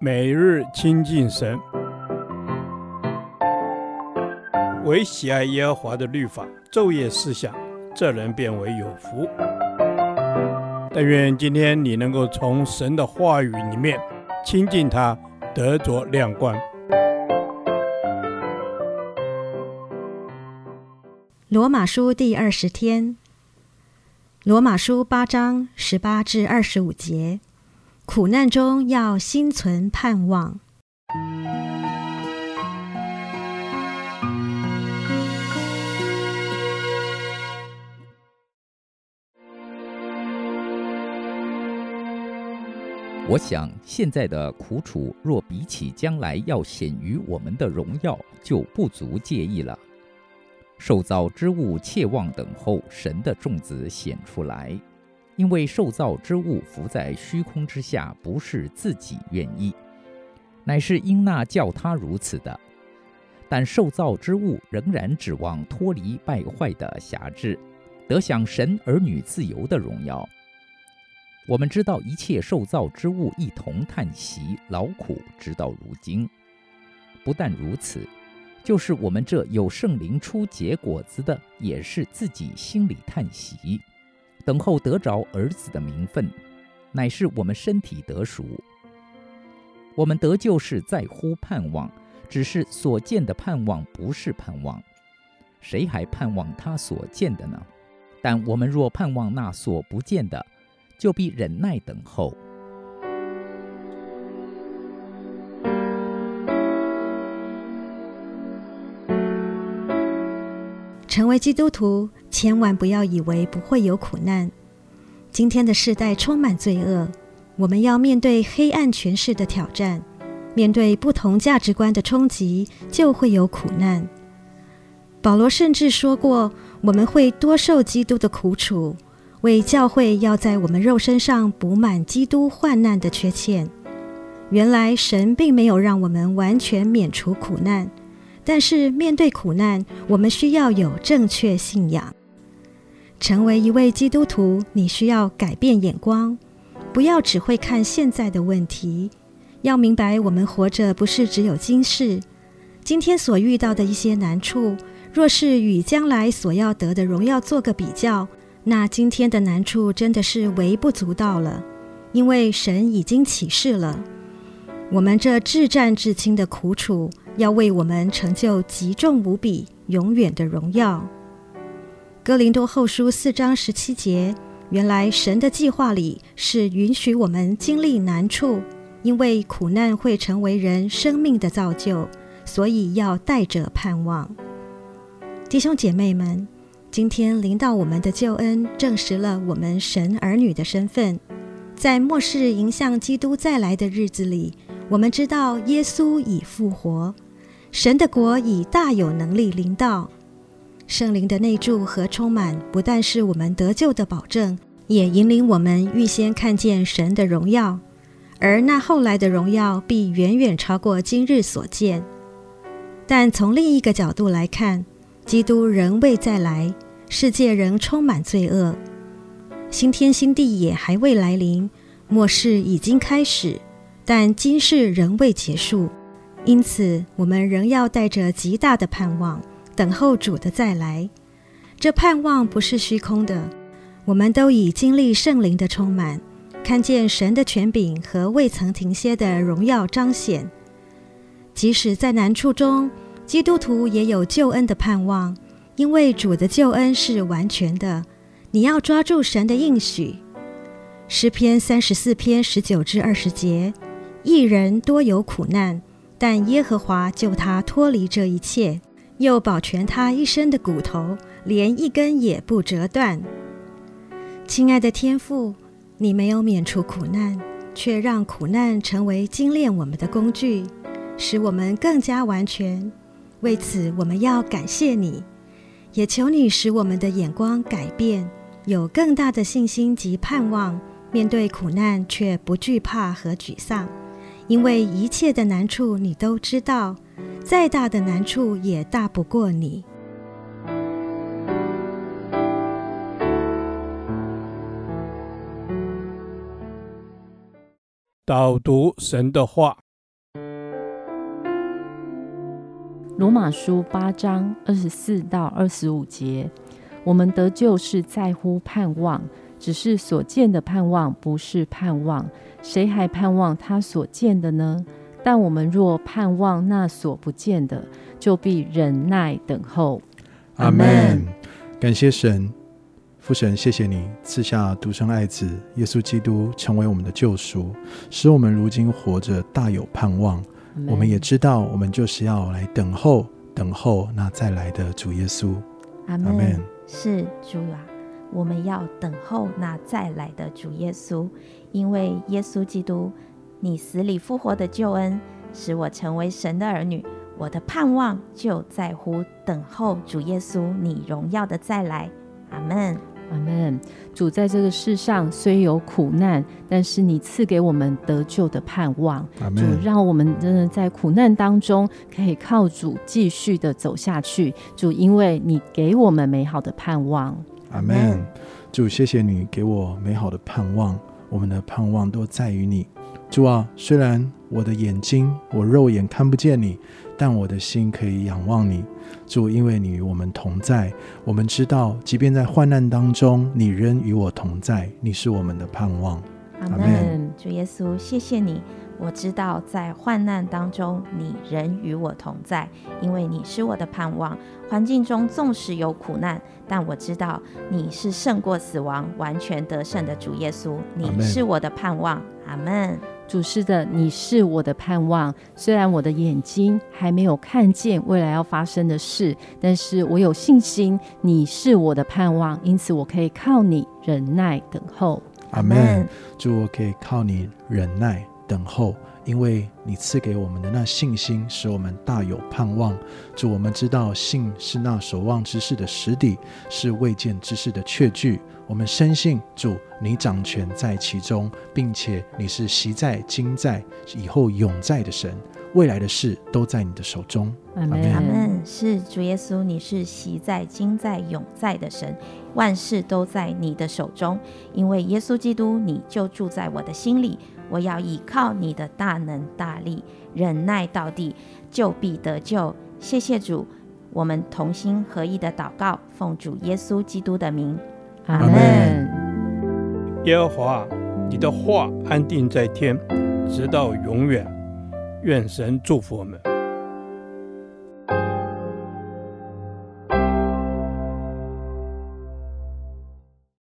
每日亲近神，唯喜爱耶和华的律法，昼夜思想，这人便为有福。但愿今天你能够从神的话语里面亲近他，得着亮光。罗马书第二十天，罗马书八章十八至二十五节。苦难中要心存盼望。我想，现在的苦楚若比起将来要显于我们的荣耀，就不足介意了。受造之物切望等候神的众子显出来。因为受造之物浮在虚空之下，不是自己愿意，乃是因那叫他如此的。但受造之物仍然指望脱离败坏的辖制，得享神儿女自由的荣耀。我们知道一切受造之物一同叹息劳苦，直到如今。不但如此，就是我们这有圣灵出结果子的，也是自己心里叹息。等候得着儿子的名分，乃是我们身体得赎。我们得救是在乎盼望，只是所见的盼望不是盼望。谁还盼望他所见的呢？但我们若盼望那所不见的，就必忍耐等候。成为基督徒，千万不要以为不会有苦难。今天的世代充满罪恶，我们要面对黑暗权势的挑战，面对不同价值观的冲击，就会有苦难。保罗甚至说过，我们会多受基督的苦楚，为教会要在我们肉身上补满基督患难的缺欠。原来神并没有让我们完全免除苦难。但是面对苦难，我们需要有正确信仰。成为一位基督徒，你需要改变眼光，不要只会看现在的问题。要明白，我们活着不是只有今世。今天所遇到的一些难处，若是与将来所要得的荣耀做个比较，那今天的难处真的是微不足道了。因为神已经启示了，我们这至暂至轻的苦楚。要为我们成就极重无比、永远的荣耀。哥林多后书四章十七节，原来神的计划里是允许我们经历难处，因为苦难会成为人生命的造就，所以要带着盼望。弟兄姐妹们，今天临到我们的救恩，证实了我们神儿女的身份，在末世迎向基督再来的日子里，我们知道耶稣已复活。神的国已大有能力临到，圣灵的内住和充满，不但是我们得救的保证，也引领我们预先看见神的荣耀，而那后来的荣耀必远远超过今日所见。但从另一个角度来看，基督仍未再来，世界仍充满罪恶，新天新地也还未来临，末世已经开始，但今世仍未结束。因此，我们仍要带着极大的盼望，等候主的再来。这盼望不是虚空的，我们都已经历圣灵的充满，看见神的权柄和未曾停歇的荣耀彰显。即使在难处中，基督徒也有救恩的盼望，因为主的救恩是完全的。你要抓住神的应许。诗篇三十四篇十九至二十节：一人多有苦难。但耶和华救他脱离这一切，又保全他一生的骨头，连一根也不折断。亲爱的天父，你没有免除苦难，却让苦难成为精炼我们的工具，使我们更加完全。为此，我们要感谢你，也求你使我们的眼光改变，有更大的信心及盼望，面对苦难却不惧怕和沮丧。因为一切的难处你都知道，再大的难处也大不过你。导读神的话。罗马书八章二十四到二十五节。我们得救是在乎盼望只是所见的盼望不是盼望。谁还盼望他所见的呢？但我们若盼望那所不见的，就必忍耐等候。阿门。感谢神。父神，谢谢你赐下独生爱子耶稣基督成为我们的救赎，使我们如今活着大有盼望。我们也知道，我们就是要来等候，等候那再来的主耶稣。阿门。是主啊，我们要等候那再来的主耶稣，因为耶稣基督，你死里复活的救恩，使我成为神的儿女。我的盼望就在乎等候主耶稣你荣耀的再来。阿门。阿门。主在这个世上虽有苦难，但是你赐给我们得救的盼望。主让我们真的在苦难当中可以靠主继续的走下去。主，因为你给我们美好的盼望。阿门。主，谢谢你给我美好的盼望。我们的盼望都在于你。主啊，虽然我的眼睛，我肉眼看不见你，但我的心可以仰望你。主，因为你与我们同在，我们知道，即便在患难当中，你仍与我同在。你是我们的盼望。阿门。主耶稣，谢谢你。我知道，在患难当中，你仍与我同在，因为你是我的盼望。环境中纵使有苦难，但我知道你是胜过死亡、完全得胜的主耶稣。你是我的盼望。阿门。主是的，你是我的盼望。虽然我的眼睛还没有看见未来要发生的事，但是我有信心，你是我的盼望，因此我可以靠你忍耐等候。阿门。主，我可以靠你忍耐等候，因为你赐给我们的那信心，使我们大有盼望。主，我们知道信是那守望之事的实底，是未见之事的确据。我们深信主，你掌权在其中，并且你是习在、今在、以后永在的神，未来的事都在你的手中。阿门。是主耶稣，你是昔在、今在、永在的神，万事都在你的手中。因为耶稣基督，你就住在我的心里。我要倚靠你的大能大力，忍耐到底，就必得救。谢谢主，我们同心合意的祷告，奉主耶稣基督的名。阿门。耶和华，你的话安定在天，直到永远。愿神祝福我们。